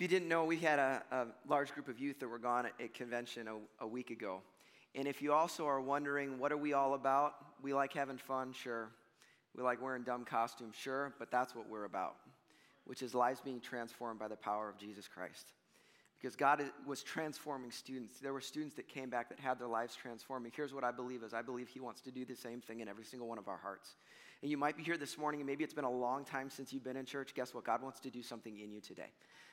If you didn't know, we had a, a large group of youth that were gone at, at convention a, a week ago. And if you also are wondering, what are we all about? We like having fun, sure. We like wearing dumb costumes, sure, but that's what we're about, which is lives being transformed by the power of Jesus Christ. Because God was transforming students. There were students that came back that had their lives transformed. And here's what I believe is I believe He wants to do the same thing in every single one of our hearts. And you might be here this morning, and maybe it's been a long time since you've been in church. Guess what? God wants to do something in you today.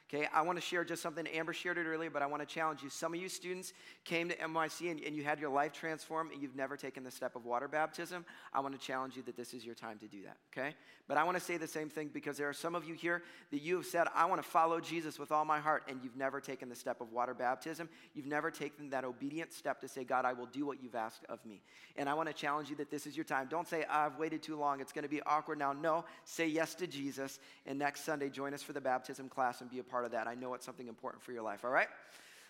Okay, I want to share just something. Amber shared it earlier, but I want to challenge you. Some of you students came to NYC and, and, you had your life transformed and you've never taken the step of water baptism. I want to challenge you that this is your time to do that, okay? But I want to say the same thing because there are some of you here that you have said, I want to follow Jesus with all my heart, and you've never taken the step of water baptism. You've never taken that obedient step to say, God, I will do what you've asked of me. And I want to challenge you that this is your time. Don't say, I've waited too long. It's going to be awkward now. No, say yes to Jesus. And next Sunday, join us for the baptism class and be a part of that. I know it's something important for your life, all right?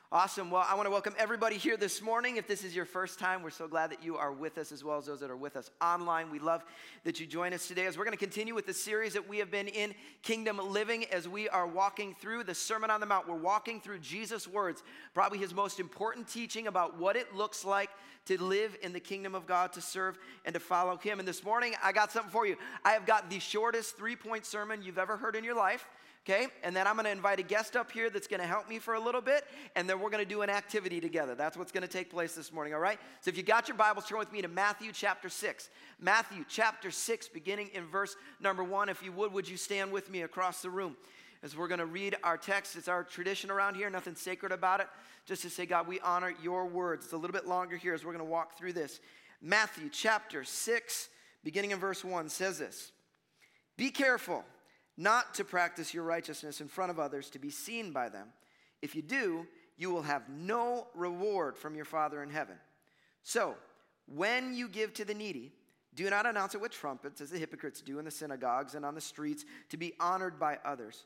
Awesome. Well, I want to welcome everybody here this morning. If this is your first time, we're so glad that you are with us as well as those that are with us online. We love that you join us today as we're going to continue with the series that we have been in Kingdom Living as we are walking through the Sermon on the Mount. We're walking through Jesus' words, probably his most important teaching about what it looks like to live in the kingdom of God, to serve and to follow him. And this morning, I got something for you. I have got the shortest three point sermon you've ever heard in your life okay? And then I'm gonna invite a guest up here that's gonna help me for a little bit, and then we're gonna do an activity together. That's what's gonna take place this morning, all right? So if you got your Bibles, turn with me to Matthew chapter 6. Matthew chapter 6, beginning in verse number 1. If you would, would you stand with me across the room? As we're gonna read our text, it's our tradition around here, nothing sacred about it, just to say, God, we honor your words. It's a little bit longer here as we're gonna walk through this. Matthew chapter 6, beginning in verse 1, says this Be careful not to practice your righteousness in front of others to be seen by them. If you do, you will have no reward from your Father in heaven. So, when you give to the needy, do not announce it with trumpets, as the hypocrites do in the synagogues and on the streets, to be honored by others.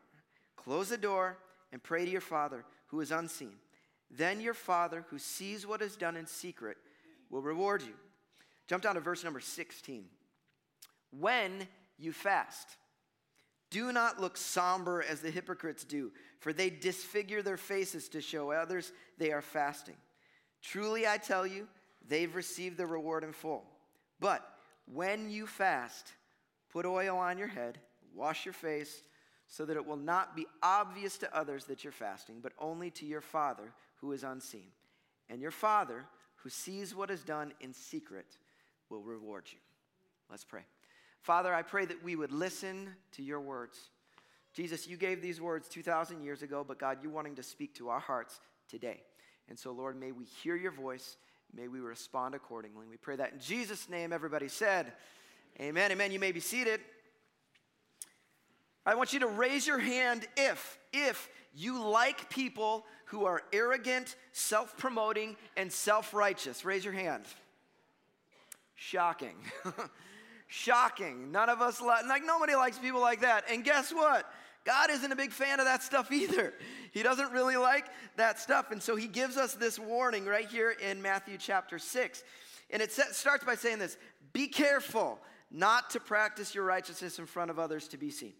close the door, and pray to your Father who is unseen. Then your Father, who sees what is done in secret, will reward you. Jump down to verse number 16. When you fast. Do not look somber as the hypocrites do, for they disfigure their faces to show others they are fasting. Truly, I tell you, they've received the reward in full. But when you fast, put oil on your head, wash your face, so that it will not be obvious to others that you're fasting, but only to your Father who is unseen. And your Father, who sees what is done in secret, will reward you. Let's pray. Father, I pray that we would listen to your words. Jesus, you gave these words 2,000 years ago, but God, you're wanting to speak to our hearts today. And so, Lord, may we hear your voice. May we respond accordingly. We pray that in Jesus' name, everybody said, Amen. Amen. You may be seated. I want you to raise your hand if, if you like people who are arrogant, self promoting, and self righteous. Raise your hand. Shocking. Shocking. None of us like, like nobody likes people like that. And guess what? God isn't a big fan of that stuff either. He doesn't really like that stuff. And so he gives us this warning right here in Matthew chapter 6. And it starts by saying this Be careful not to practice your righteousness in front of others to be seen.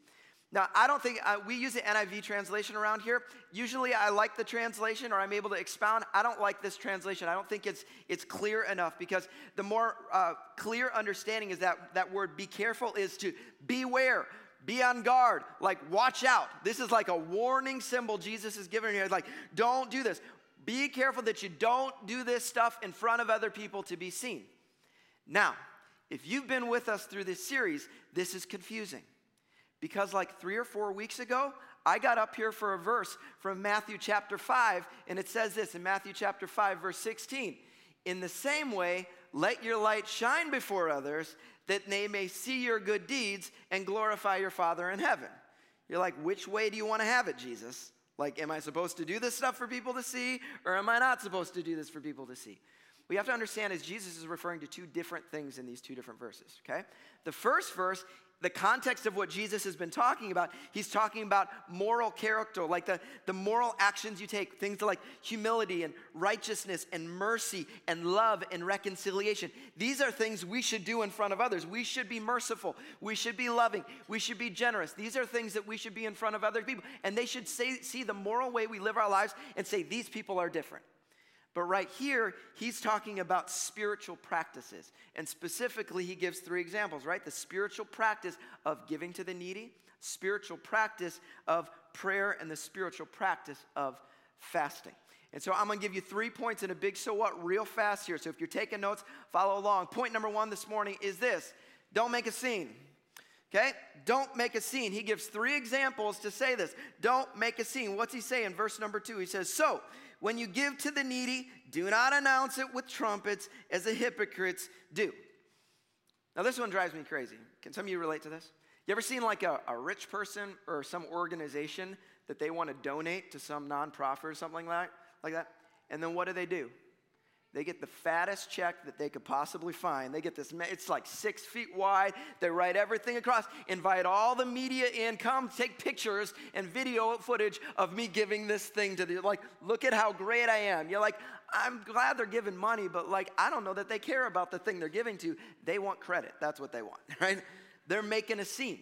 Now, I don't think uh, we use the NIV translation around here. Usually I like the translation or I'm able to expound. I don't like this translation. I don't think it's, it's clear enough because the more uh, clear understanding is that that word be careful is to beware, be on guard, like watch out. This is like a warning symbol Jesus is giving here. Like, don't do this. Be careful that you don't do this stuff in front of other people to be seen. Now, if you've been with us through this series, this is confusing because, like three or four weeks ago, I got up here for a verse from Matthew chapter 5, and it says this in Matthew chapter 5, verse 16 In the same way, let your light shine before others, that they may see your good deeds and glorify your Father in heaven. You're like, which way do you want to have it, Jesus? Like, am I supposed to do this stuff for people to see, or am I not supposed to do this for people to see? What you have to understand is Jesus is referring to two different things in these two different verses, okay? The first verse, the context of what Jesus has been talking about, he's talking about moral character, like the, the moral actions you take, things like humility and righteousness and mercy and love and reconciliation. These are things we should do in front of others. We should be merciful. We should be loving. We should be generous. These are things that we should be in front of other people. And they should say, see the moral way we live our lives and say, these people are different. But right here, he's talking about spiritual practices. And specifically, he gives three examples, right? The spiritual practice of giving to the needy, spiritual practice of prayer, and the spiritual practice of fasting. And so I'm gonna give you three points in a big so what real fast here. So if you're taking notes, follow along. Point number one this morning is this don't make a scene. Okay? Don't make a scene. He gives three examples to say this. Don't make a scene. What's he saying? Verse number two, he says, So when you give to the needy, do not announce it with trumpets as the hypocrites do. Now, this one drives me crazy. Can some of you relate to this? You ever seen like a, a rich person or some organization that they want to donate to some nonprofit or something like like that? And then what do they do? They get the fattest check that they could possibly find. They get this, it's like six feet wide. They write everything across, invite all the media in, come take pictures and video footage of me giving this thing to the, like, look at how great I am. You're like, I'm glad they're giving money, but like, I don't know that they care about the thing they're giving to. They want credit. That's what they want, right? They're making a scene.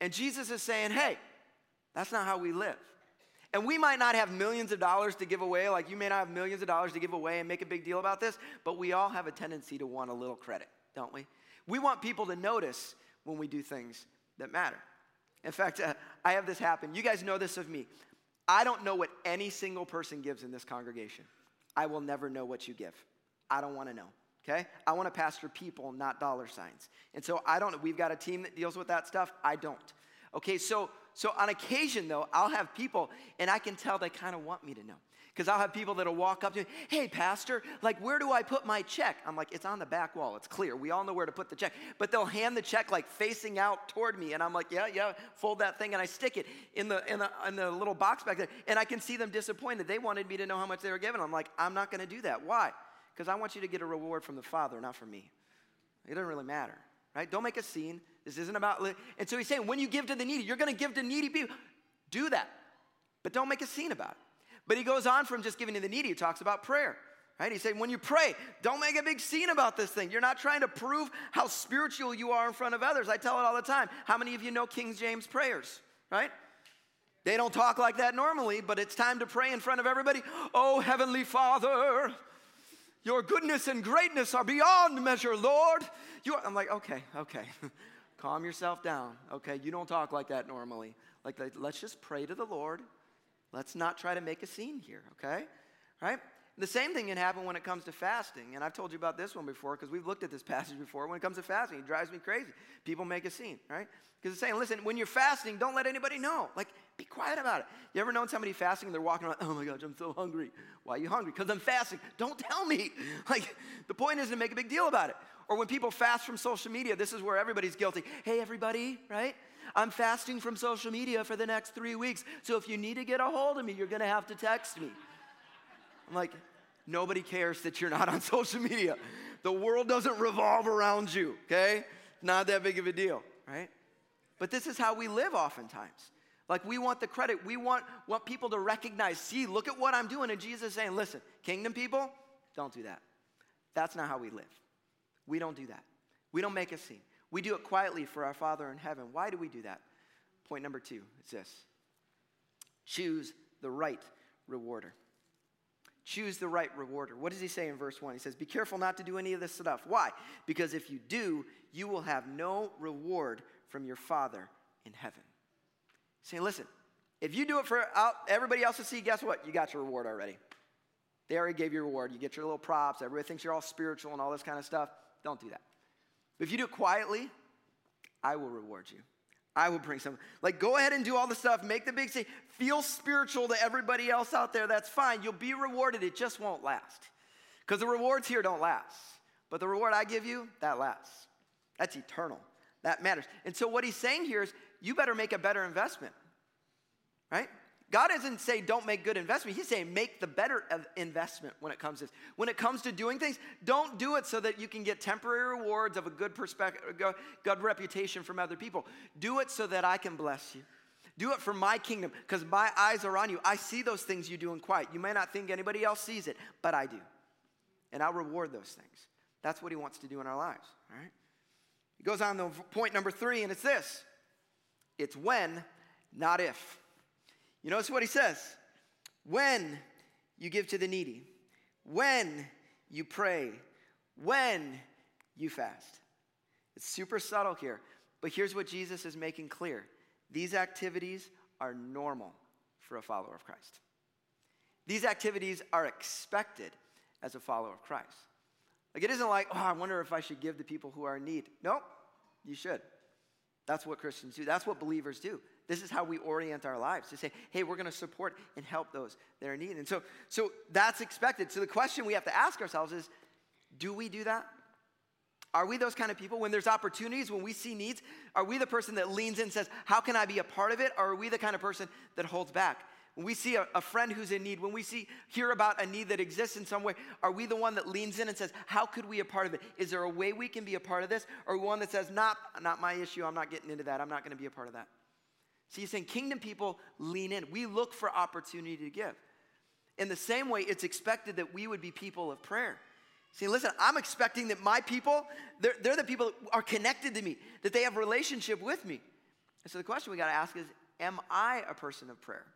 And Jesus is saying, hey, that's not how we live. And we might not have millions of dollars to give away, like you may not have millions of dollars to give away and make a big deal about this, but we all have a tendency to want a little credit, don't we? We want people to notice when we do things that matter. In fact, uh, I have this happen. You guys know this of me. I don't know what any single person gives in this congregation. I will never know what you give. I don't want to know. Okay? I want to pastor people, not dollar signs. And so I don't, we've got a team that deals with that stuff. I don't. Okay, so so on occasion, though, I'll have people, and I can tell they kind of want me to know. Because I'll have people that'll walk up to me, hey, Pastor, like, where do I put my check? I'm like, it's on the back wall. It's clear. We all know where to put the check. But they'll hand the check like facing out toward me. And I'm like, yeah, yeah, fold that thing. And I stick it in the, in the, in the little box back there. And I can see them disappointed. They wanted me to know how much they were giving. I'm like, I'm not going to do that. Why? Because I want you to get a reward from the Father, not from me. It doesn't really matter, right? Don't make a scene. This isn't about, and so he's saying, when you give to the needy, you're going to give to needy people. Do that, but don't make a scene about it. But he goes on from just giving to the needy, he talks about prayer. Right? He said, when you pray, don't make a big scene about this thing. You're not trying to prove how spiritual you are in front of others. I tell it all the time. How many of you know King James prayers? Right? They don't talk like that normally, but it's time to pray in front of everybody. Oh, Heavenly Father, your goodness and greatness are beyond measure, Lord. I'm like, okay, okay. Calm yourself down. Okay, you don't talk like that normally. Like, let's just pray to the Lord. Let's not try to make a scene here, okay? Right? The same thing can happen when it comes to fasting. And I've told you about this one before because we've looked at this passage before. When it comes to fasting, it drives me crazy. People make a scene, right? Because it's saying, listen, when you're fasting, don't let anybody know. Like, be quiet about it. You ever known somebody fasting and they're walking around, oh my gosh, I'm so hungry. Why are you hungry? Because I'm fasting. Don't tell me. Like, the point isn't to make a big deal about it. Or when people fast from social media, this is where everybody's guilty. Hey, everybody, right? I'm fasting from social media for the next three weeks. So if you need to get a hold of me, you're going to have to text me. I'm like, nobody cares that you're not on social media. The world doesn't revolve around you, okay? Not that big of a deal, right? But this is how we live oftentimes. Like we want the credit. We want, want people to recognize, see, look at what I'm doing. And Jesus saying, listen, kingdom people, don't do that. That's not how we live. We don't do that. We don't make a scene. We do it quietly for our Father in heaven. Why do we do that? Point number two is this choose the right rewarder. Choose the right rewarder. What does he say in verse 1? He says, Be careful not to do any of this stuff. Why? Because if you do, you will have no reward from your Father in heaven. He's saying, listen, if you do it for everybody else to see, guess what? You got your reward already. They already gave you a reward. You get your little props. Everybody thinks you're all spiritual and all this kind of stuff. Don't do that. But if you do it quietly, I will reward you. I will bring some. Like, go ahead and do all the stuff, make the big thing, feel spiritual to everybody else out there. That's fine. You'll be rewarded. It just won't last. Because the rewards here don't last. But the reward I give you, that lasts. That's eternal. That matters. And so, what he's saying here is you better make a better investment, right? God doesn't say don't make good investment. He's saying make the better investment when it comes to this. When it comes to doing things, don't do it so that you can get temporary rewards of a good perspective, good reputation from other people. Do it so that I can bless you. Do it for my kingdom because my eyes are on you. I see those things you do in quiet. You may not think anybody else sees it, but I do. And I'll reward those things. That's what he wants to do in our lives, all right? He goes on to point number three, and it's this it's when, not if. You notice what he says when you give to the needy, when you pray, when you fast. It's super subtle here, but here's what Jesus is making clear these activities are normal for a follower of Christ. These activities are expected as a follower of Christ. Like it isn't like, oh, I wonder if I should give to people who are in need. Nope, you should. That's what Christians do. That's what believers do. This is how we orient our lives to say, hey, we're going to support and help those that are in need. And so, so that's expected. So the question we have to ask ourselves is do we do that? Are we those kind of people? When there's opportunities, when we see needs, are we the person that leans in and says, How can I be a part of it? Or are we the kind of person that holds back? When we see a, a, friend who's in need, when we see hear about a need that exists in some way, are we the one that leans in and says, "How could we be a part of it? Is there a way we can be a part of this?" Or one that says, "Not, not my issue. I'm not getting into that. I'm not going to be a part of that." See, he's saying kingdom people lean in. We look for opportunity to give. In the same way, it's expected that we would be people of prayer. See, listen, I'm expecting that my people, they're, they're the people that are connected to me, that they have relationship with me. And so the question we got to ask is, am I a person of prayer?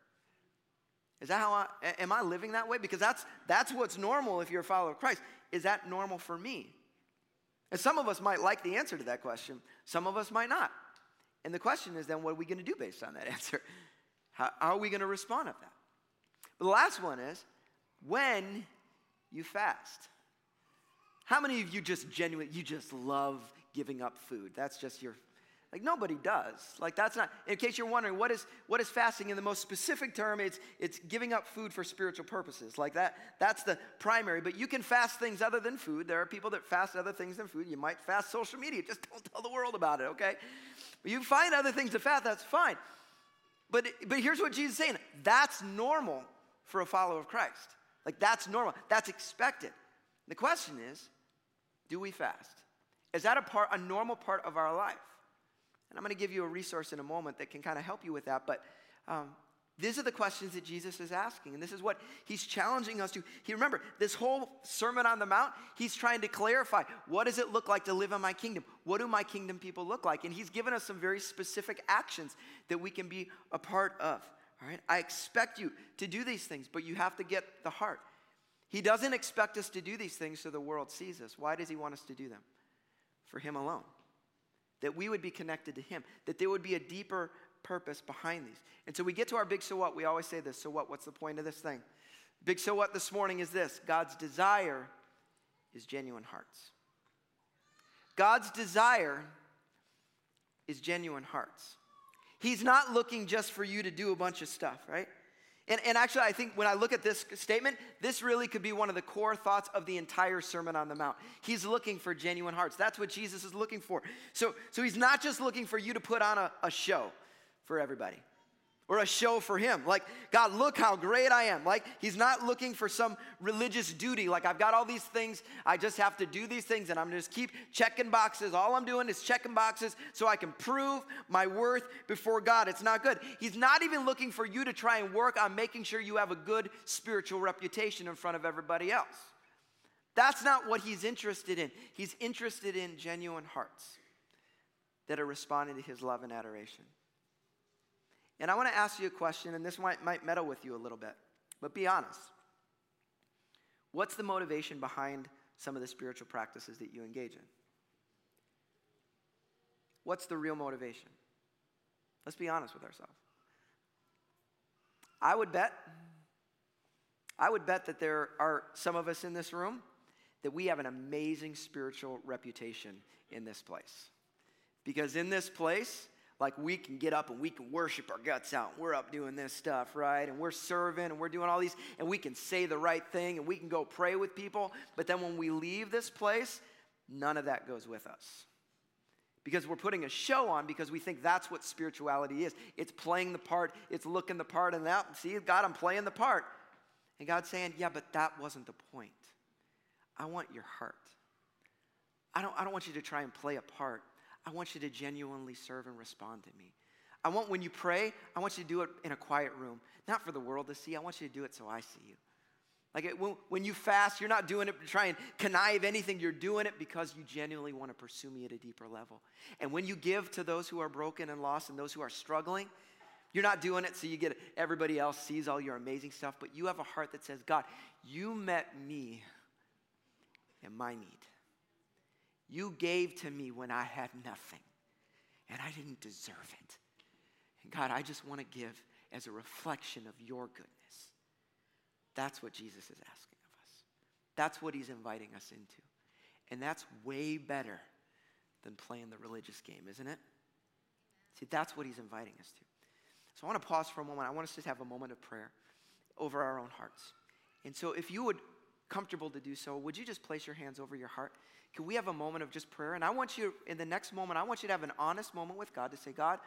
Is that how I am I living that way? Because that's that's what's normal if you're a follower of Christ. Is that normal for me? And some of us might like the answer to that question, some of us might not. And the question is then what are we going to do based on that answer? How, how are we going to respond to that? But the last one is when you fast. How many of you just genuinely, you just love giving up food? That's just your like nobody does. Like that's not, in case you're wondering, what is, what is fasting in the most specific term? It's, it's giving up food for spiritual purposes. Like that, that's the primary. But you can fast things other than food. There are people that fast other things than food. You might fast social media. Just don't tell the world about it, okay? You find other things to fast, that's fine. But, but here's what Jesus is saying. That's normal for a follower of Christ. Like that's normal. That's expected. The question is, do we fast? Is that a part, a normal part of our life? And I'm going to give you a resource in a moment that can kind of help you with that. But um, these are the questions that Jesus is asking. And this is what he's challenging us to. He remember, this whole Sermon on the Mount, he's trying to clarify what does it look like to live in my kingdom? What do my kingdom people look like? And he's given us some very specific actions that we can be a part of. All right? I expect you to do these things, but you have to get the heart. He doesn't expect us to do these things so the world sees us. Why does he want us to do them? For him alone that we would be connected to Him, that there would be a deeper purpose behind these. And so we get to our big so what. We always say this so what? What's the point of this thing? Big so what this morning is this God's desire is genuine hearts. God's desire is genuine hearts. He's not looking just for you to do a bunch of stuff, right? And, and actually, I think when I look at this statement, this really could be one of the core thoughts of the entire Sermon on the Mount. He's looking for genuine hearts. That's what Jesus is looking for. So, so he's not just looking for you to put on a, a show for everybody or a show for him. Like, God, look how great I am. Like, he's not looking for some religious duty. Like, I've got all these things, I just have to do these things, and I'm just keep checking boxes. All I'm doing is checking boxes so I can prove my worth before God. It's not good. He's not even looking for you to try and work on making sure you have a good spiritual reputation in front of everybody else. That's not what he's interested in. He's interested in genuine hearts that are responding to his love and adoration. And I want to ask you a question, and this might, might meddle with you a little bit, but be honest. What's the motivation behind some of the spiritual practices that you engage in? What's the real motivation? Let's be honest with ourselves. I would bet, I would bet that there are some of us in this room that we have an amazing spiritual reputation in this place. Because in this place, like we can get up and we can worship our guts out. We're up doing this stuff, right? And we're serving and we're doing all these, and we can say the right thing and we can go pray with people. But then when we leave this place, none of that goes with us. because we're putting a show on because we think that's what spirituality is. It's playing the part, it's looking the part, and that, see, God, I'm playing the part. And God's saying, yeah, but that wasn't the point. I want your heart. I don't, I don't want you to try and play a part. I want you to genuinely serve and respond to me. I want when you pray, I want you to do it in a quiet room, not for the world to see. I want you to do it so I see you. Like it, when, when you fast, you're not doing it to try and connive anything. You're doing it because you genuinely want to pursue me at a deeper level. And when you give to those who are broken and lost and those who are struggling, you're not doing it so you get everybody else sees all your amazing stuff, but you have a heart that says, God, you met me in my need. You gave to me when I had nothing, and I didn't deserve it. And God, I just want to give as a reflection of your goodness. That's what Jesus is asking of us. That's what he's inviting us into. And that's way better than playing the religious game, isn't it? See, that's what he's inviting us to. So I want to pause for a moment. I want us to have a moment of prayer over our own hearts. And so if you would comfortable to do so, would you just place your hands over your heart? Can we have a moment of just prayer? And I want you, in the next moment, I want you to have an honest moment with God to say, God,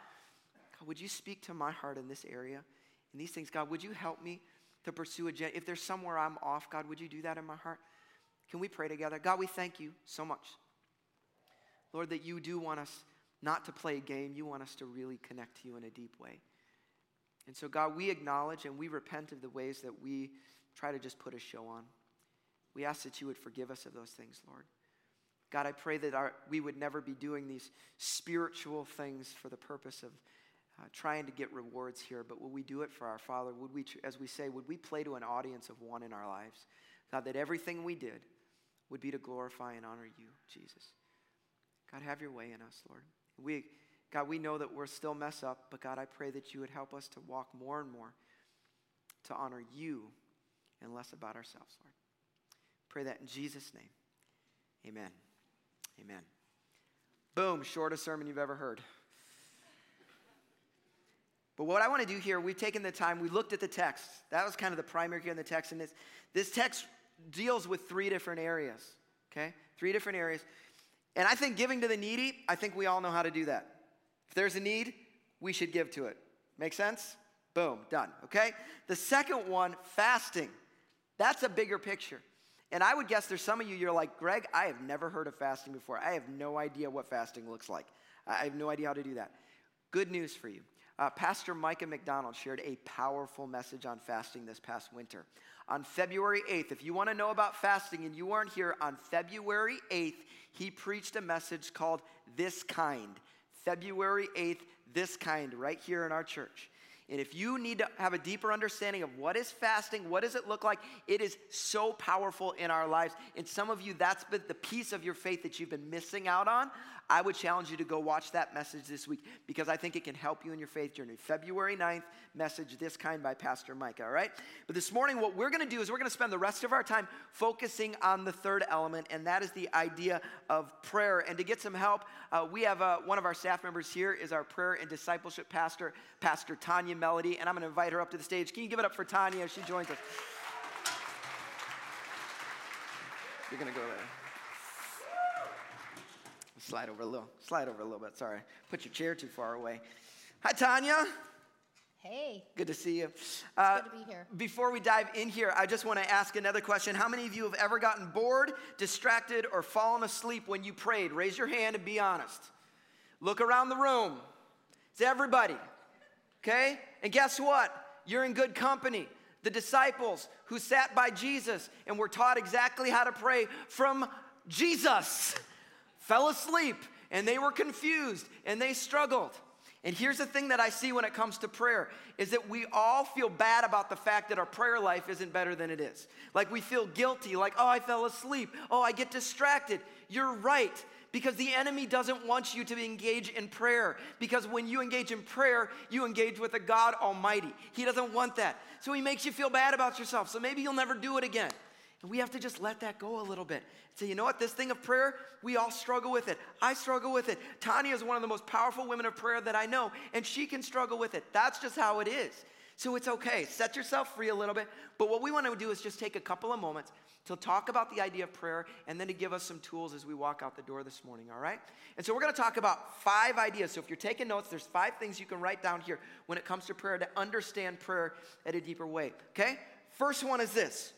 God would you speak to my heart in this area? In these things, God, would you help me to pursue a If there's somewhere I'm off, God, would you do that in my heart? Can we pray together? God, we thank you so much. Lord, that you do want us not to play a game, you want us to really connect to you in a deep way. And so, God, we acknowledge and we repent of the ways that we try to just put a show on. We ask that you would forgive us of those things, Lord. God, I pray that our, we would never be doing these spiritual things for the purpose of uh, trying to get rewards here, but would we do it for our Father? Would we, as we say, would we play to an audience of one in our lives? God, that everything we did would be to glorify and honor you, Jesus. God, have your way in us, Lord. We, God, we know that we're still mess up, but God, I pray that you would help us to walk more and more to honor you and less about ourselves, Lord. Pray that in Jesus' name. Amen. Amen. Boom, shortest sermon you've ever heard. But what I want to do here, we've taken the time, we looked at the text. That was kind of the primary here in the text. And this, this text deals with three different areas, okay? Three different areas. And I think giving to the needy, I think we all know how to do that. If there's a need, we should give to it. Make sense? Boom, done, okay? The second one, fasting. That's a bigger picture. And I would guess there's some of you, you're like, Greg, I have never heard of fasting before. I have no idea what fasting looks like. I have no idea how to do that. Good news for you. Uh, Pastor Micah McDonald shared a powerful message on fasting this past winter. On February 8th, if you want to know about fasting and you weren't here, on February 8th, he preached a message called This Kind. February 8th, This Kind, right here in our church. And if you need to have a deeper understanding of what is fasting, what does it look like, it is so powerful in our lives. And some of you, that's been the piece of your faith that you've been missing out on. I would challenge you to go watch that message this week because I think it can help you in your faith journey. February 9th, message this kind by Pastor Micah, all right? But this morning, what we're gonna do is we're gonna spend the rest of our time focusing on the third element, and that is the idea of prayer. And to get some help, uh, we have uh, one of our staff members here is our prayer and discipleship pastor, Pastor Tonya Melody, and I'm gonna invite her up to the stage. Can you give it up for Tonya she joins us? You're gonna go there. Slide over a little, slide over a little bit, sorry. Put your chair too far away. Hi, Tonya. Hey. Good to see you. Uh, good to be here. Before we dive in here, I just want to ask another question. How many of you have ever gotten bored, distracted, or fallen asleep when you prayed? Raise your hand and be honest. Look around the room. It's everybody. Okay? And guess what? You're in good company. The disciples who sat by Jesus and were taught exactly how to pray from Jesus fell asleep and they were confused and they struggled. And here's the thing that I see when it comes to prayer is that we all feel bad about the fact that our prayer life isn't better than it is. Like we feel guilty, like, oh, I fell asleep. Oh, I get distracted. You're right. Because the enemy doesn't want you to engage in prayer. Because when you engage in prayer, you engage with a God Almighty. He doesn't want that. So he makes you feel bad about yourself. So maybe you'll never do it again. And we have to just let that go a little bit. Say, you know what? This thing of prayer, we all struggle with it. I struggle with it. Tonya is one of the most powerful women of prayer that I know, and she can struggle with it. That's just how it is. So it's okay. Set yourself free a little bit. But what we want to do is just take a couple of moments to talk about the idea of prayer and then to give us some tools as we walk out the door this morning, all right? And so we're going to talk about five ideas. So if you're taking notes, there's five things you can write down here when it comes to prayer to understand prayer at a deeper way, okay? First one is this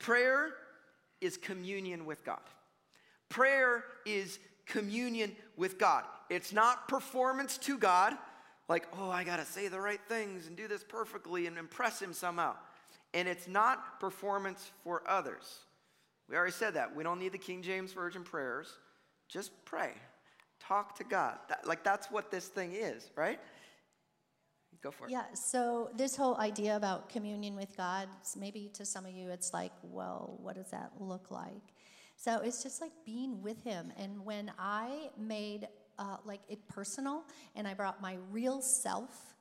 prayer is communion with God. Prayer is communion with God. It's not performance to God, like, oh, I got to say the right things and do this perfectly and impress Him somehow. And it's not performance for others. We already said that. We don't need the King James Version prayers. Just pray. Talk to God. That, like, that's what this thing is, right? Go for it. Yeah, so this whole idea about communion with God, maybe to some of you, it's like, well, what does that look like? So it's just like being with Him. And when I made uh, like it personal and I brought my real self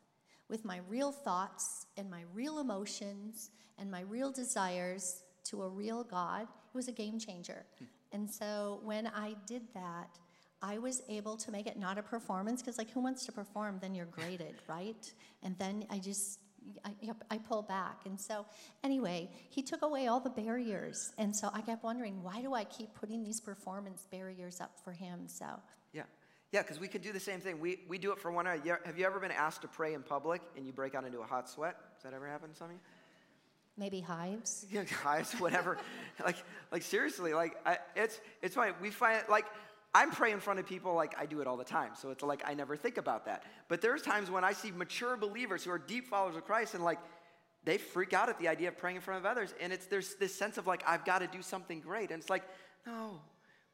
with my real thoughts and my real emotions and my real desires to a real God, it was a game changer. Hmm. And so when I did that, I was able to make it not a performance because, like, who wants to perform? Then you're graded, right? And then I just I, I pull back. And so, anyway, he took away all the barriers. And so I kept wondering, why do I keep putting these performance barriers up for him? So, yeah. Yeah, because we could do the same thing. We, we do it for one another. Have you ever been asked to pray in public and you break out into a hot sweat? Has that ever happened to some of you? Maybe hives. Yeah, hives, whatever. like, like seriously, like I, it's it's funny. We find like I'm praying in front of people like I do it all the time. So it's like I never think about that. But there's times when I see mature believers who are deep followers of Christ and like they freak out at the idea of praying in front of others. And it's there's this sense of like I've got to do something great. And it's like, no,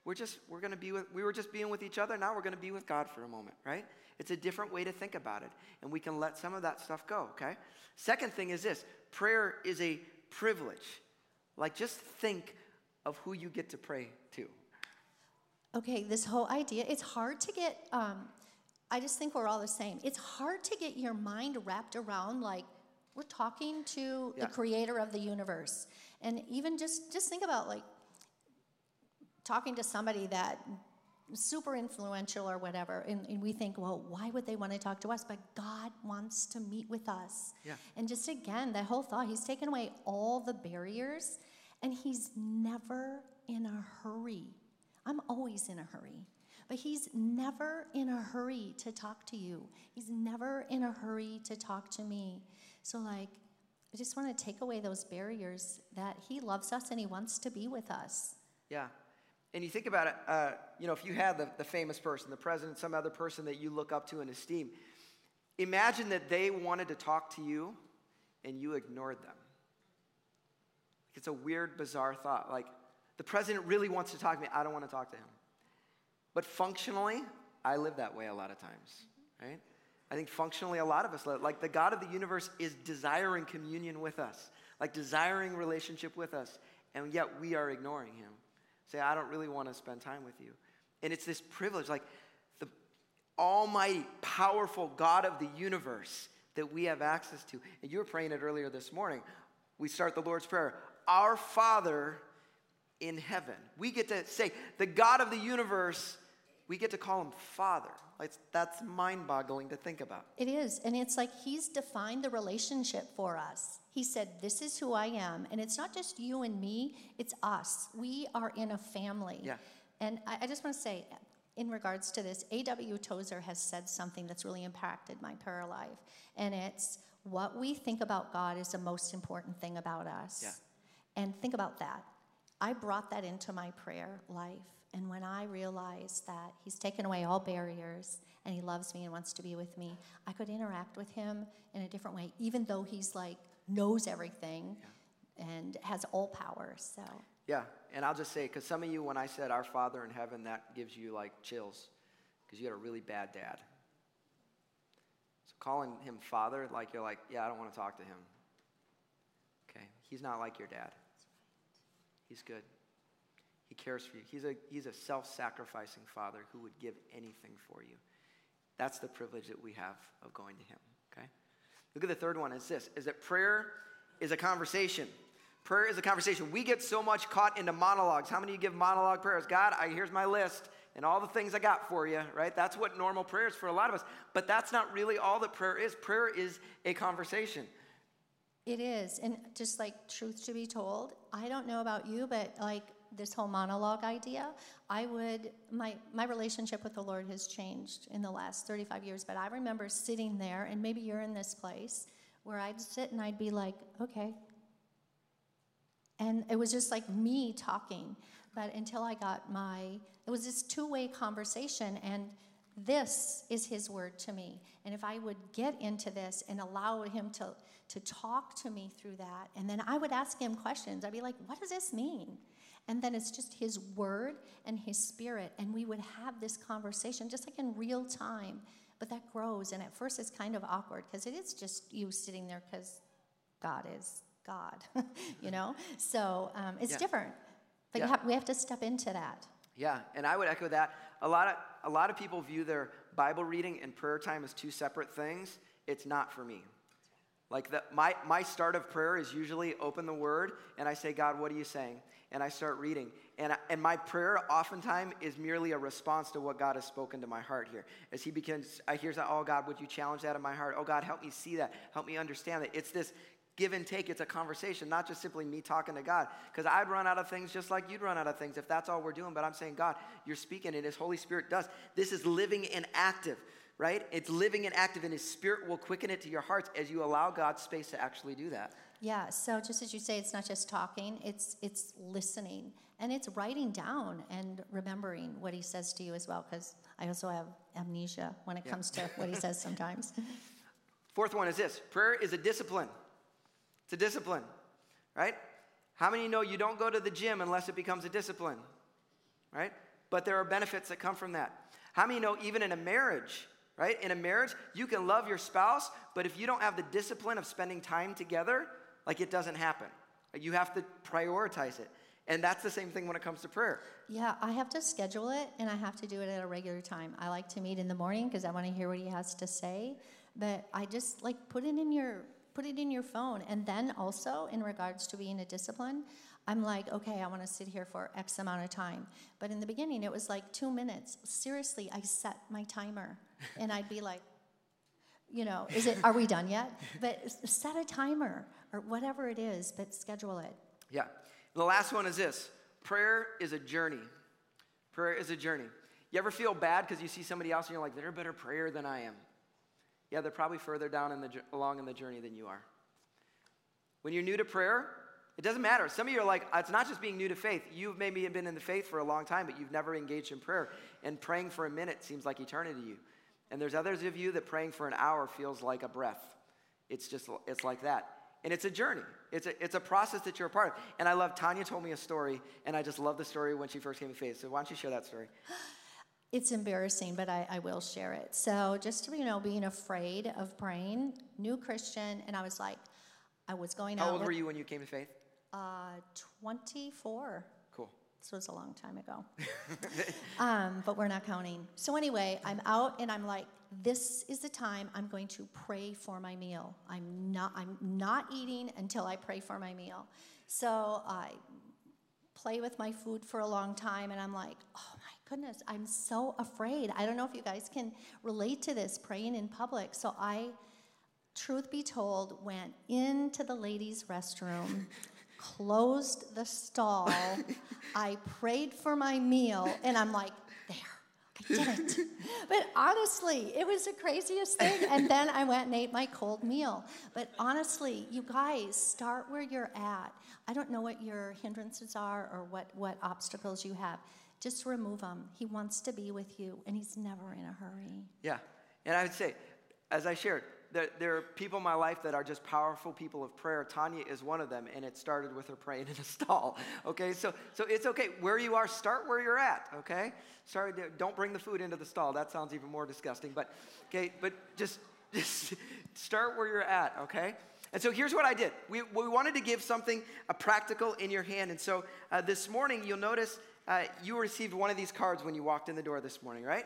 we're just we're gonna be with we were just being with each other. Now we're gonna be with God for a moment, right? It's a different way to think about it. And we can let some of that stuff go, okay? Second thing is this prayer is a privilege. Like just think of who you get to pray to, Okay, this whole idea, it's hard to get, um, I just think we're all the same. It's hard to get your mind wrapped around like, we're talking to yeah. the creator of the universe. And even just, just think about like talking to somebody that super influential or whatever and, and, we think well why would they want to talk to us but god wants to meet with us yeah. and just again that whole thought he's taken away all the barriers and he's never in a hurry I'm always in a hurry. But he's never in a hurry to talk to you. He's never in a hurry to talk to me. So, like, I just want to take away those barriers that he loves us and he wants to be with us. Yeah. And you think about it, uh, you know, if you had the, the famous person, the president, some other person that you look up to and esteem, imagine that they wanted to talk to you and you ignored them. It's a weird, bizarre thought. Like, the president really wants to talk to me. I don't want to talk to him. But functionally, I live that way a lot of times, right? I think functionally, a lot of us live. Like the God of the universe is desiring communion with us, like desiring relationship with us, and yet we are ignoring him. Say, I don't really want to spend time with you. And it's this privilege, like the almighty, powerful God of the universe that we have access to. And you were praying it earlier this morning. We start the Lord's Prayer Our Father in heaven. We get to say, the God of the universe, we get to call him Father. Like, that's mind boggling to think about. It is. And it's like he's defined the relationship for us. He said, This is who I am. And it's not just you and me, it's us. We are in a family. Yeah. And I, I just want to say, in regards to this, A.W. Tozer has said something that's really impacted my prayer life. And it's what we think about God is the most important thing about us. Yeah. And think about that. I brought that into my prayer life. And when I realized that He's taken away all barriers and He loves me and wants to be with me, I could interact with Him in a different way, even though He's like knows everything yeah. and has all power. So. Yeah, and I'll just say, because some of you, when I said our Father in heaven, that gives you like chills, because you had a really bad dad. So calling him Father, like you're like, yeah, I don't want to talk to him. Okay, he's not like your dad. He's good. He cares for you. He's a, he's a self sacrificing father who would give anything for you. That's the privilege that we have of going to him, okay? Look at the third one is this is that prayer is a conversation. Prayer is a conversation. We get so much caught into monologues. How many of you give monologue prayers? God, I, here's my list and all the things I got for you, right? That's what normal prayer is for a lot of us. But that's not really all that prayer is. Prayer is a conversation. It is. And just like truth to be told, I don't know about you, but like this whole monologue idea, I would, my, my relationship with the Lord has changed in the last 35 years, but I remember sitting there, and maybe you're in this place, where I'd sit and I'd be like, okay. And it was just like me talking. But until I got my, it was this two way conversation, and this is His word to me. And if I would get into this and allow Him to, to talk to me through that, and then I would ask Him questions, I'd be like, what does this mean? And then it's just His word and His spirit, and we would have this conversation just like in real time. But that grows, and at first it's kind of awkward because it is just you sitting there because God is God, you know? So um, it's Yeah. different. But Yeah. we have to step into that. Yeah, and I would echo that. A lot of a lot of people view their Bible reading and prayer time as two separate things. It's not for me. Like the, my my start of prayer is usually open the Word and I say, God, what are you saying? And I start reading. And I, and my prayer oftentimes is merely a response to what God has spoken to my heart here. As He begins, I hear that, oh God, would you challenge that in my heart? Oh God, help me see that. Help me understand that. It's this give and take. It's a conversation, not just simply me talking to God. Because I'd run out of things just like you'd run out of things if that's all we're doing. But I'm saying, God, you're speaking, and His Holy Spirit does. This is living and active, right? It's living and active, and His Spirit will quicken it to your hearts as you allow God's space to actually do that. Yeah, so just as you say, it's not just talking, it's, it's listening. And it's writing down and remembering what he says to you as well, because I also have amnesia when it Yeah. comes to what he says sometimes. Fourth one is this prayer is a discipline. It's a discipline, right? How many know you don't go to the gym unless it becomes a discipline, right? But there are benefits that come from that. How many know even in a marriage, right? In a marriage, you can love your spouse, but if you don't have the discipline of spending time together, like it doesn't happen. You have to prioritize it. And that's the same thing when it comes to prayer. yeah, I have to schedule it and I have to do it at a regular time. I like to meet in the morning because I want to hear what he has to say. But I just like put it in your put it in your phone. And then also in regards to being a discipline, I'm like, okay, I want to sit here for X amount of time. But in the beginning, it was like two minutes. Seriously, I set my timer, and I'd be like, you know, is it? Are we done yet? But set a timer or whatever it is, but schedule it. Yeah. The last one is this prayer is a journey. Prayer is a journey. You ever feel bad because you see somebody else and you're like, they're a better prayer than I am? Yeah, they're probably further down in the, along in the journey than you are. When you're new to prayer, it doesn't matter. Some of you are like, it's not just being new to faith. You've maybe been in the faith for a long time, but you've never engaged in prayer. And praying for a minute seems like eternity to you. And there's others of you that praying for an hour feels like a breath. It's just, it's like that. And it's a journey. It's a, it's a process that you're a part of. And I love, Tonya told me a story, and I just love the story when she first came to faith. So why don't you share that story? It's embarrassing, but I, I will share it. So, just you know, being afraid of praying, new Christian, and I was like, I was going How out old with were you when you came to faith? Uh, 24. Cool. This was a long time ago. um, but we're not counting. So, anyway, I'm out and I'm like, this is the time I'm going to pray for my meal. I'm not, I'm not eating until I pray for my meal. So, I play with my food for a long time and I'm like, oh goodness, I'm so afraid. I don't know if you guys can relate to this praying in public. So, I, truth be told, went into the ladies' restroom closed the stall. I prayed for my meal, and I'm like, there, I did it. But honestly, it was the craziest thing. And then I went and ate my cold meal. But honestly, you guys, start where you're at. I don't know what your hindrances are or what, what obstacles you have. Just remove him. He wants to be with you, and he's never in a hurry. Yeah. And I would say, as I shared, there, there are people in my life that are just powerful people of prayer. Tonya is one of them, and it started with her praying in a stall. Okay, so so it's okay where you are. Start where you're at. Okay, sorry, don't bring the food into the stall. That sounds even more disgusting. But okay, but just just start where you're at. Okay. And so here's what I did. We, we wanted to give something a practical in your hand. And so uh, this morning, you'll notice uh, you received one of these cards when you walked in the door this morning, right?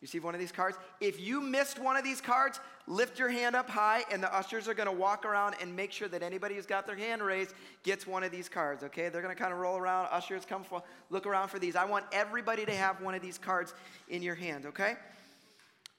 You received one of these cards. If you missed one of these cards, lift your hand up high, and the ushers are going to walk around and make sure that anybody who's got their hand raised gets one of these cards. Okay? They're going to kind of roll around. Ushers come for, look around for these. I want everybody to have one of these cards in your hand. Okay?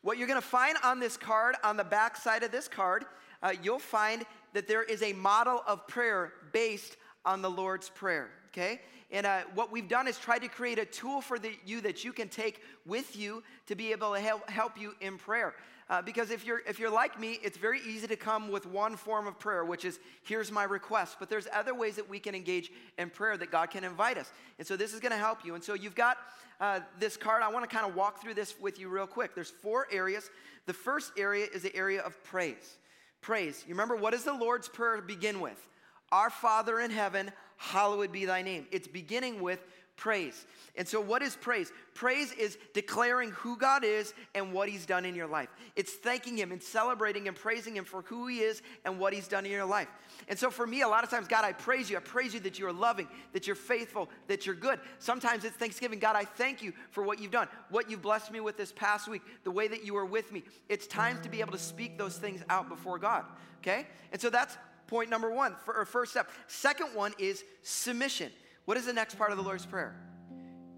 What you're going to find on this card, on the back side of this card, uh, you'll find that there is a model of prayer based on the Lord's Prayer, okay? And uh, what we've done is try to create a tool for the, you that you can take with you to be able to help, help you in prayer. Uh, because if you're, if you're like me, it's very easy to come with one form of prayer, which is, here's my request. But there's other ways that we can engage in prayer that God can invite us. And so this is going to help you. And so you've got uh, this card. I want to kind of walk through this with you real quick. There's four areas. The first area is the area of praise. Praise. You remember, what does the Lord's Prayer begin with? Our Father in heaven, hallowed be thy name. It's beginning with praise. And so, what is praise? Praise is declaring who God is and what He's done in your life. It's thanking Him and celebrating and praising Him for who He is and what He's done in your life. And so, for me, a lot of times, God, I praise you. I praise you that you are loving, that you're faithful, that you're good. Sometimes it's Thanksgiving. God, I thank you for what you've done, what you've blessed me with this past week, the way that you were with me. It's time to be able to speak those things out before God. Okay? And so, that's point number one, for, first step. Second one is submission. What is the next part of the Lord's Prayer?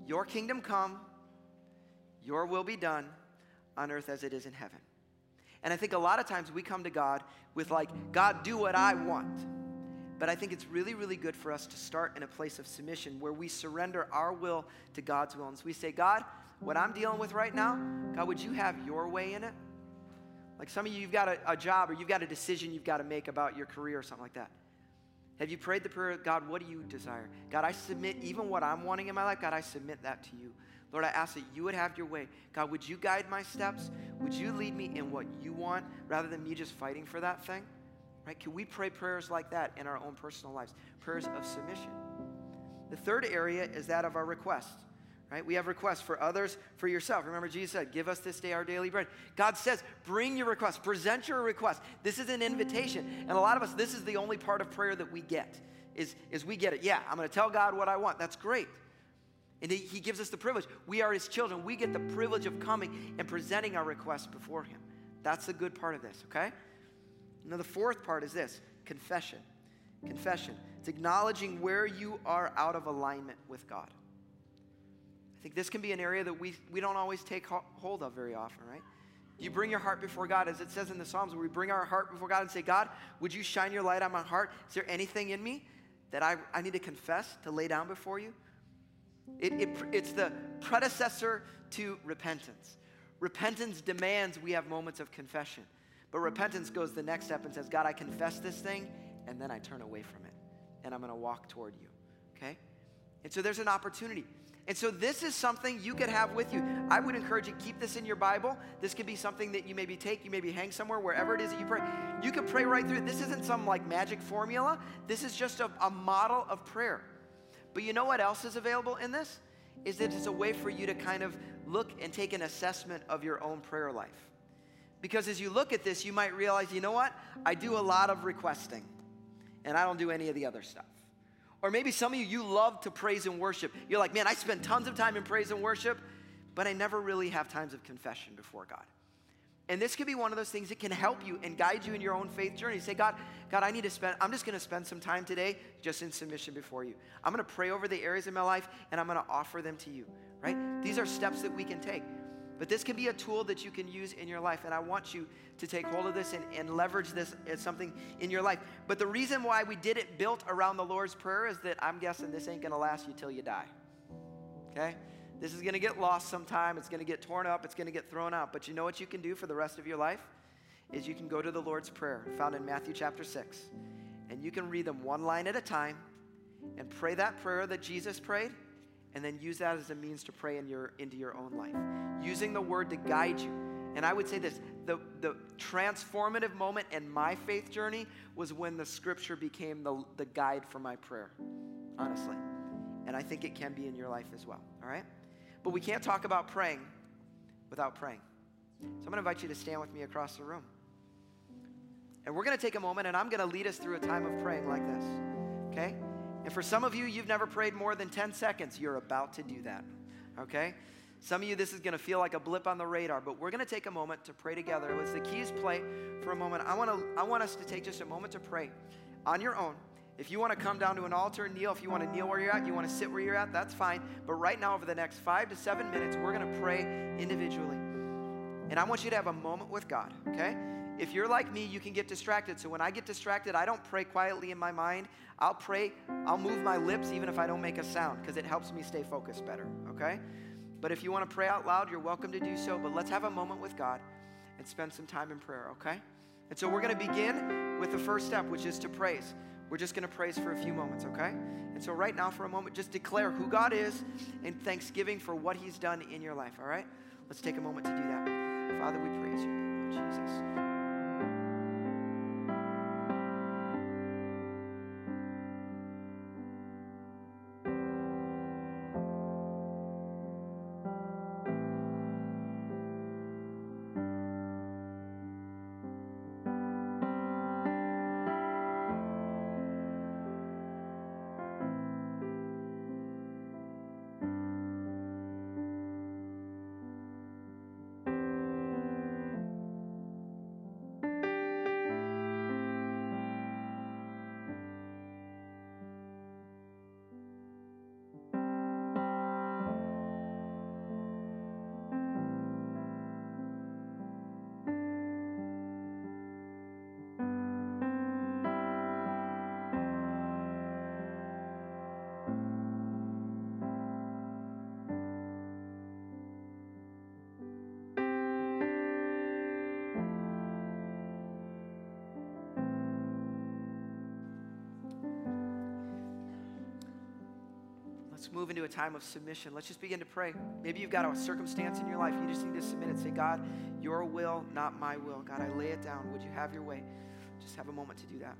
Your kingdom come, your will be done on earth as it is in heaven. And I think a lot of times we come to God with, like, God, do what I want. But I think it's really, really good for us to start in a place of submission where we surrender our will to God's will. And so we say, God, what I'm dealing with right now, God, would you have your way in it? Like some of you, you've got a, a job or you've got a decision you've got to make about your career or something like that. Have you prayed the prayer, God, what do you desire? God, I submit even what I'm wanting in my life, God, I submit that to you. Lord, I ask that you would have your way. God, would you guide my steps? Would you lead me in what you want rather than me just fighting for that thing? Right? Can we pray prayers like that in our own personal lives? Prayers of submission. The third area is that of our requests right? We have requests for others, for yourself. Remember, Jesus said, Give us this day our daily bread. God says, Bring your request, present your request. This is an invitation. And a lot of us, this is the only part of prayer that we get, is, is we get it. Yeah, I'm going to tell God what I want. That's great. And he, he gives us the privilege. We are his children. We get the privilege of coming and presenting our requests before him. That's the good part of this, okay? Now, the fourth part is this confession. Confession. It's acknowledging where you are out of alignment with God. I think this can be an area that we, we don't always take hold of very often, right? You bring your heart before God, as it says in the Psalms, where we bring our heart before God and say, God, would you shine your light on my heart? Is there anything in me that I, I need to confess, to lay down before you? It, it, it's the predecessor to repentance. Repentance demands we have moments of confession. But repentance goes the next step and says, God, I confess this thing, and then I turn away from it, and I'm going to walk toward you. Okay? And so there's an opportunity. And so this is something you could have with you. I would encourage you keep this in your Bible. This could be something that you maybe take, you maybe hang somewhere, wherever it is that you pray. You can pray right through. This isn't some like magic formula. This is just a, a model of prayer. But you know what else is available in this? Is that it's a way for you to kind of look and take an assessment of your own prayer life. Because as you look at this, you might realize, you know what? I do a lot of requesting, and I don't do any of the other stuff. Or maybe some of you, you love to praise and worship. You're like, man, I spend tons of time in praise and worship, but I never really have times of confession before God. And this could be one of those things that can help you and guide you in your own faith journey. Say, God, God, I need to spend, I'm just going to spend some time today just in submission before you. I'm going to pray over the areas in my life and I'm going to offer them to you, right? These are steps that we can take. But this can be a tool that you can use in your life. And I want you to take hold of this and, and leverage this as something in your life. But the reason why we did it built around the Lord's Prayer is that I'm guessing this ain't to last you till you die. Okay? This is to get lost sometime. It's to get torn up. It's to get thrown out. But you know what you can do for the rest of your life? Is you can go to the Lord's Prayer found in Matthew chapter 6. And you can read them one line at a time and pray that prayer that Jesus prayed and then use that as a means to pray in your, into your own life. Using the word to guide you. And I would say this the, the transformative moment in my faith journey was when the scripture became the, the guide for my prayer, honestly. And I think it can be in your life as well, all right? But we can't talk about praying without praying. So I'm going to invite you to stand with me across the room. And we're going to take a moment and I'm going to lead us through a time of praying like this, okay? And for some of you, you've never prayed more than 10 seconds. You're about to do that, okay? Some of you, this is going to feel like a blip on the radar, but we're going to take a moment to pray together. Let's the keys play for a moment. I want to I want us to take just a moment to pray on your own. If you want to come down to an altar and kneel, if you want to kneel where you're at, you want to sit where you're at, that's fine. But right now, over the next five to seven minutes, we're going to pray individually. and I want you to have a moment with God, okay? If you're like me, you can get distracted. So when I get distracted, I don't pray quietly in my mind. I'll pray, I'll move my lips even if I don't make a sound because it helps me stay focused better, okay? But if you want to pray out loud, you're welcome to do so. But let's have a moment with God and spend some time in prayer, okay? And so we're going to begin with the first step, which is to praise. We're just going to praise for a few moments, okay? And so, right now, for a moment, just declare who God is and thanksgiving for what He's done in your life, all right? Let's take a moment to do that. Father, we praise you, Jesus. Move into a time of submission. Let's just begin to pray. Maybe you've got a circumstance in your life. You just need to submit it. Say, God, your will, not my will. God, I lay it down. Would you have your way? Just have a moment to do that.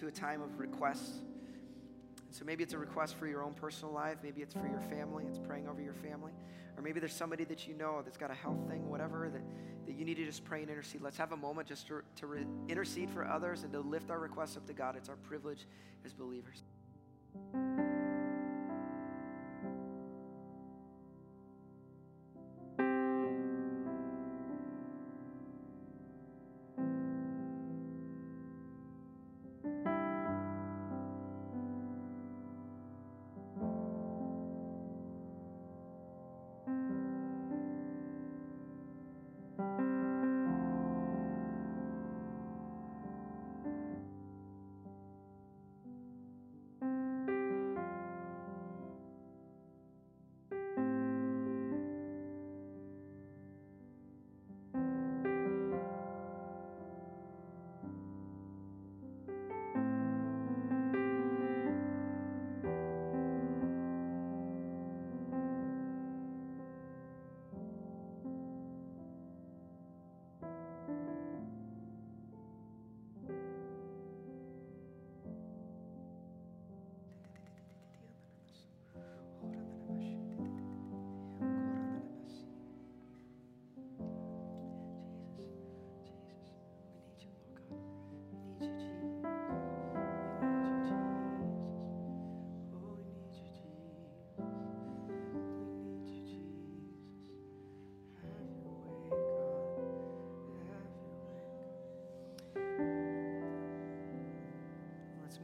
To a time of requests. So maybe it's a request for your own personal life. Maybe it's for your family. It's praying over your family. Or maybe there's somebody that you know that's got a health thing, whatever, that, that you need to just pray and intercede. Let's have a moment just to, to re- intercede for others and to lift our requests up to God. It's our privilege as believers.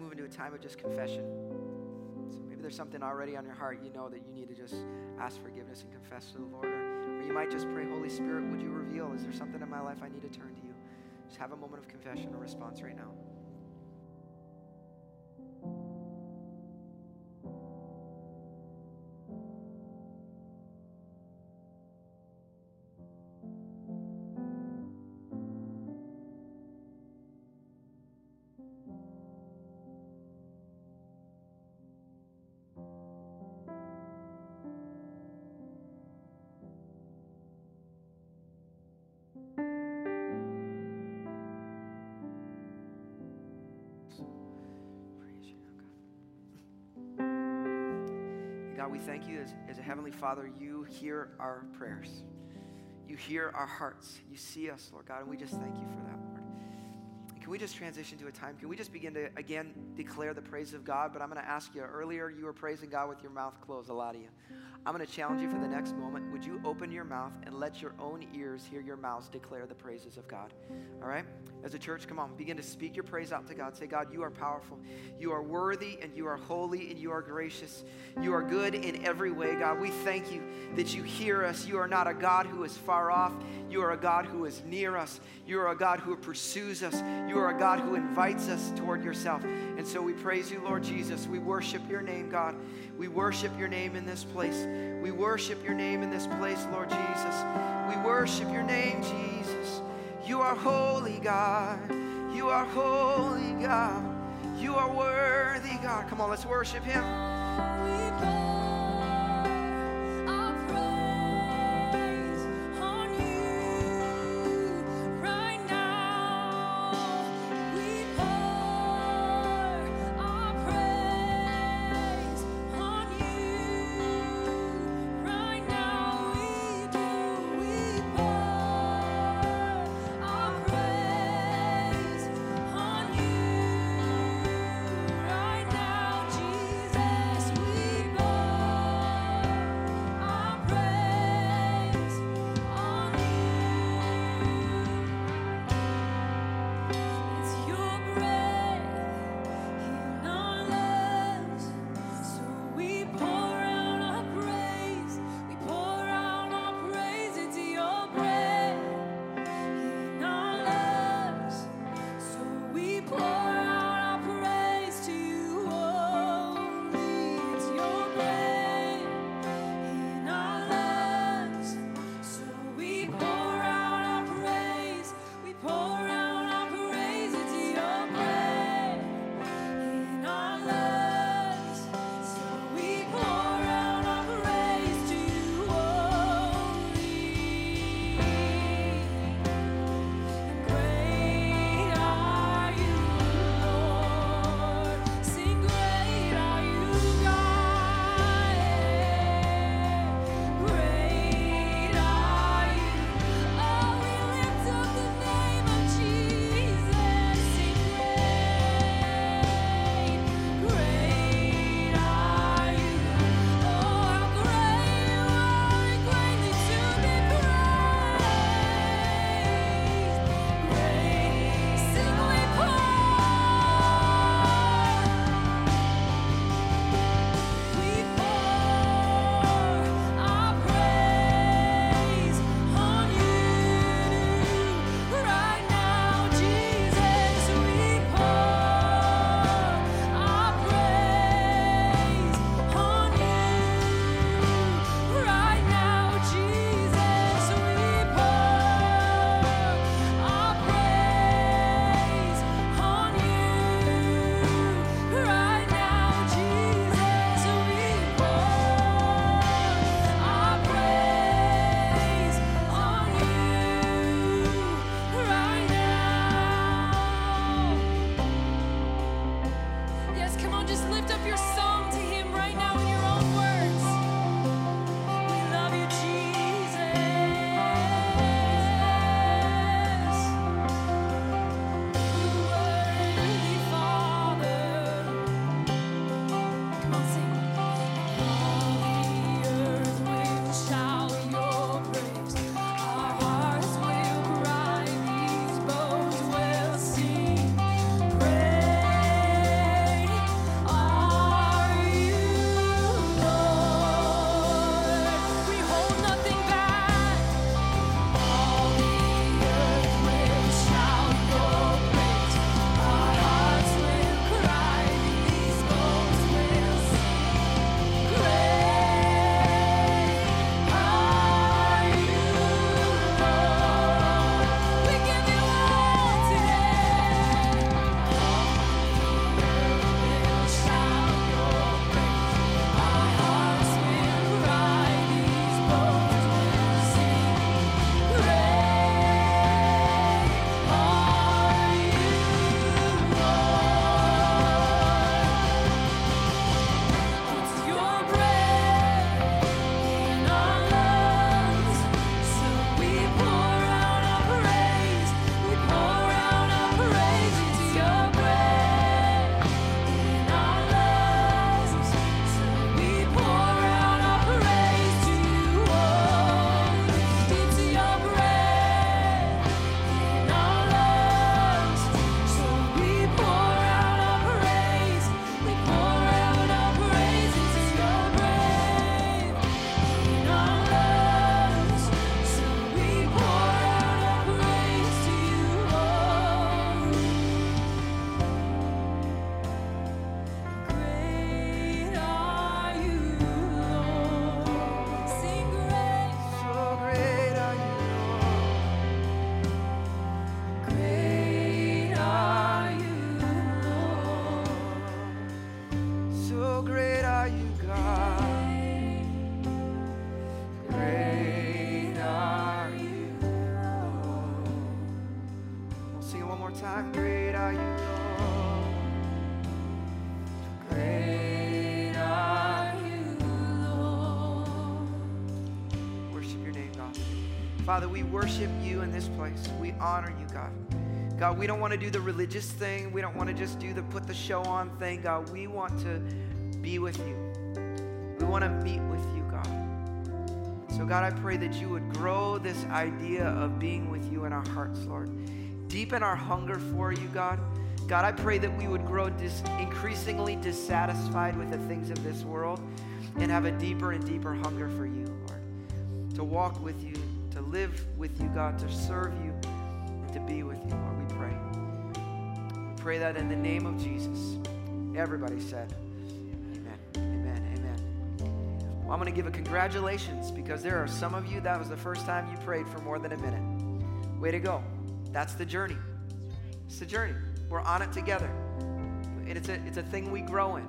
Move into a time of just confession. So maybe there's something already on your heart you know that you need to just ask forgiveness and confess to the Lord. Or, or you might just pray, Holy Spirit, would you reveal? Is there something in my life I need to turn to you? Just have a moment of confession or response right now. God, we thank you as, as a Heavenly Father, you hear our prayers. You hear our hearts. You see us, Lord God, and we just thank you for that, Lord. Can we just transition to a time? Can we just begin to, again, declare the praise of God? But I'm going to ask you earlier, you were praising God with your mouth closed, a lot of you. I'm going to challenge you for the next moment. Would you open your mouth and let your own ears hear your mouths declare the praises of God? All right? As a church, come on, begin to speak your praise out to God. Say, God, you are powerful. You are worthy and you are holy and you are gracious. You are good in every way, God. We thank you that you hear us. You are not a God who is far off. You are a God who is near us. You are a God who pursues us. You are a God who invites us toward yourself. And so we praise you, Lord Jesus. We worship your name, God. We worship your name in this place. We worship your name in this place, Lord Jesus. We worship your name, Jesus. You are holy, God. You are holy, God. You are worthy, God. Come on, let's worship him. Father, we worship you in this place. We honor you, God. God, we don't want to do the religious thing. We don't want to just do the put the show on thing. God, we want to be with you. We want to meet with you, God. So, God, I pray that you would grow this idea of being with you in our hearts, Lord. Deepen our hunger for you, God. God, I pray that we would grow dis- increasingly dissatisfied with the things of this world and have a deeper and deeper hunger for you, Lord. To walk with you, to live with you, God, to serve you, and to be with you, Lord. We pray. We pray that in the name of Jesus. Everybody said, Amen, amen, amen. Well, I'm going to give a congratulations because there are some of you that was the first time you prayed for more than a minute. Way to go. That's the journey. It's the journey. We're on it together. And it's a, it's a thing we grow in.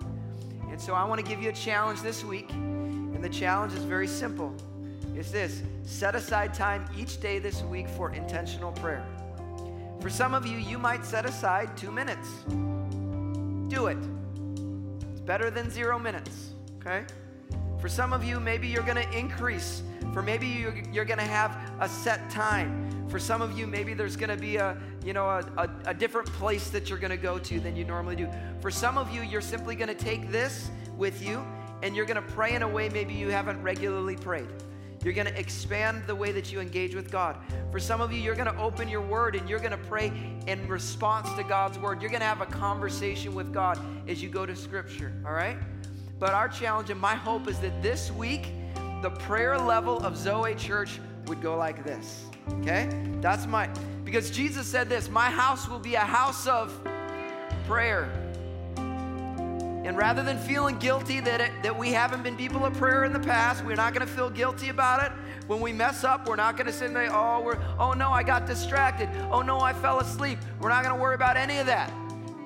And so I want to give you a challenge this week. And the challenge is very simple. It's this set aside time each day this week for intentional prayer. For some of you, you might set aside two minutes. Do it. It's better than zero minutes, okay? For some of you, maybe you're to increase. For maybe you're, you're to have a set time. For some of you, maybe there's to be a, you know, a, a, a different place that you're to go to than you normally do. For some of you, you're simply to take this with you and you're to pray in a way maybe you haven't regularly prayed. You're going to expand the way that you engage with God. For some of you, you're going to open your word and you're going to pray in response to God's word. You're going to have a conversation with God as you go to Scripture, all right? But our challenge and my hope is that this week, the prayer level of Zoe Church would go like this, okay? That's my, because Jesus said this My house will be a house of prayer. And rather than feeling guilty that, it, that we haven't been people of prayer in the past, we're not going to feel guilty about it. When we mess up, we're not going to sit there, oh, we're, oh no, I got distracted. Oh no, I fell asleep. We're not going to worry about any of that.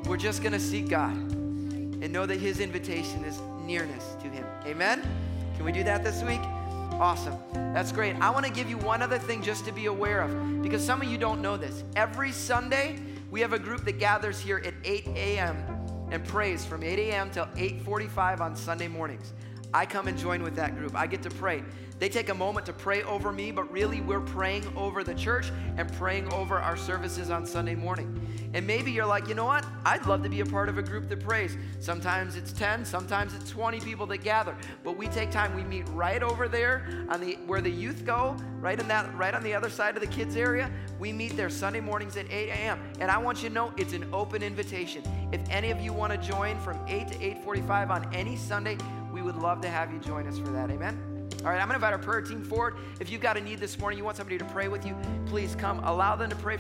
We're just going to seek God and know that His invitation is nearness to Him. Amen? Can we do that this week? Awesome. That's great. I want to give you one other thing just to be aware of because some of you don't know this. Every Sunday, we have a group that gathers here at 8 a.m and prays from 8 a.m. till 8:45 on Sunday mornings. I come and join with that group. I get to pray. They take a moment to pray over me, but really we're praying over the church and praying over our services on Sunday morning. And maybe you're like, you know what? I'd love to be a part of a group that prays. Sometimes it's 10, sometimes it's 20 people that gather. But we take time, we meet right over there on the where the youth go, right in that right on the other side of the kids area. We meet there Sunday mornings at 8 a.m. And I want you to know it's an open invitation. If any of you want to join from 8 to 8:45 on any Sunday, we would love to have you join us for that. Amen. All right, I'm going to invite our prayer team forward. If you've got a need this morning, you want somebody to pray with you, please come. Allow them to pray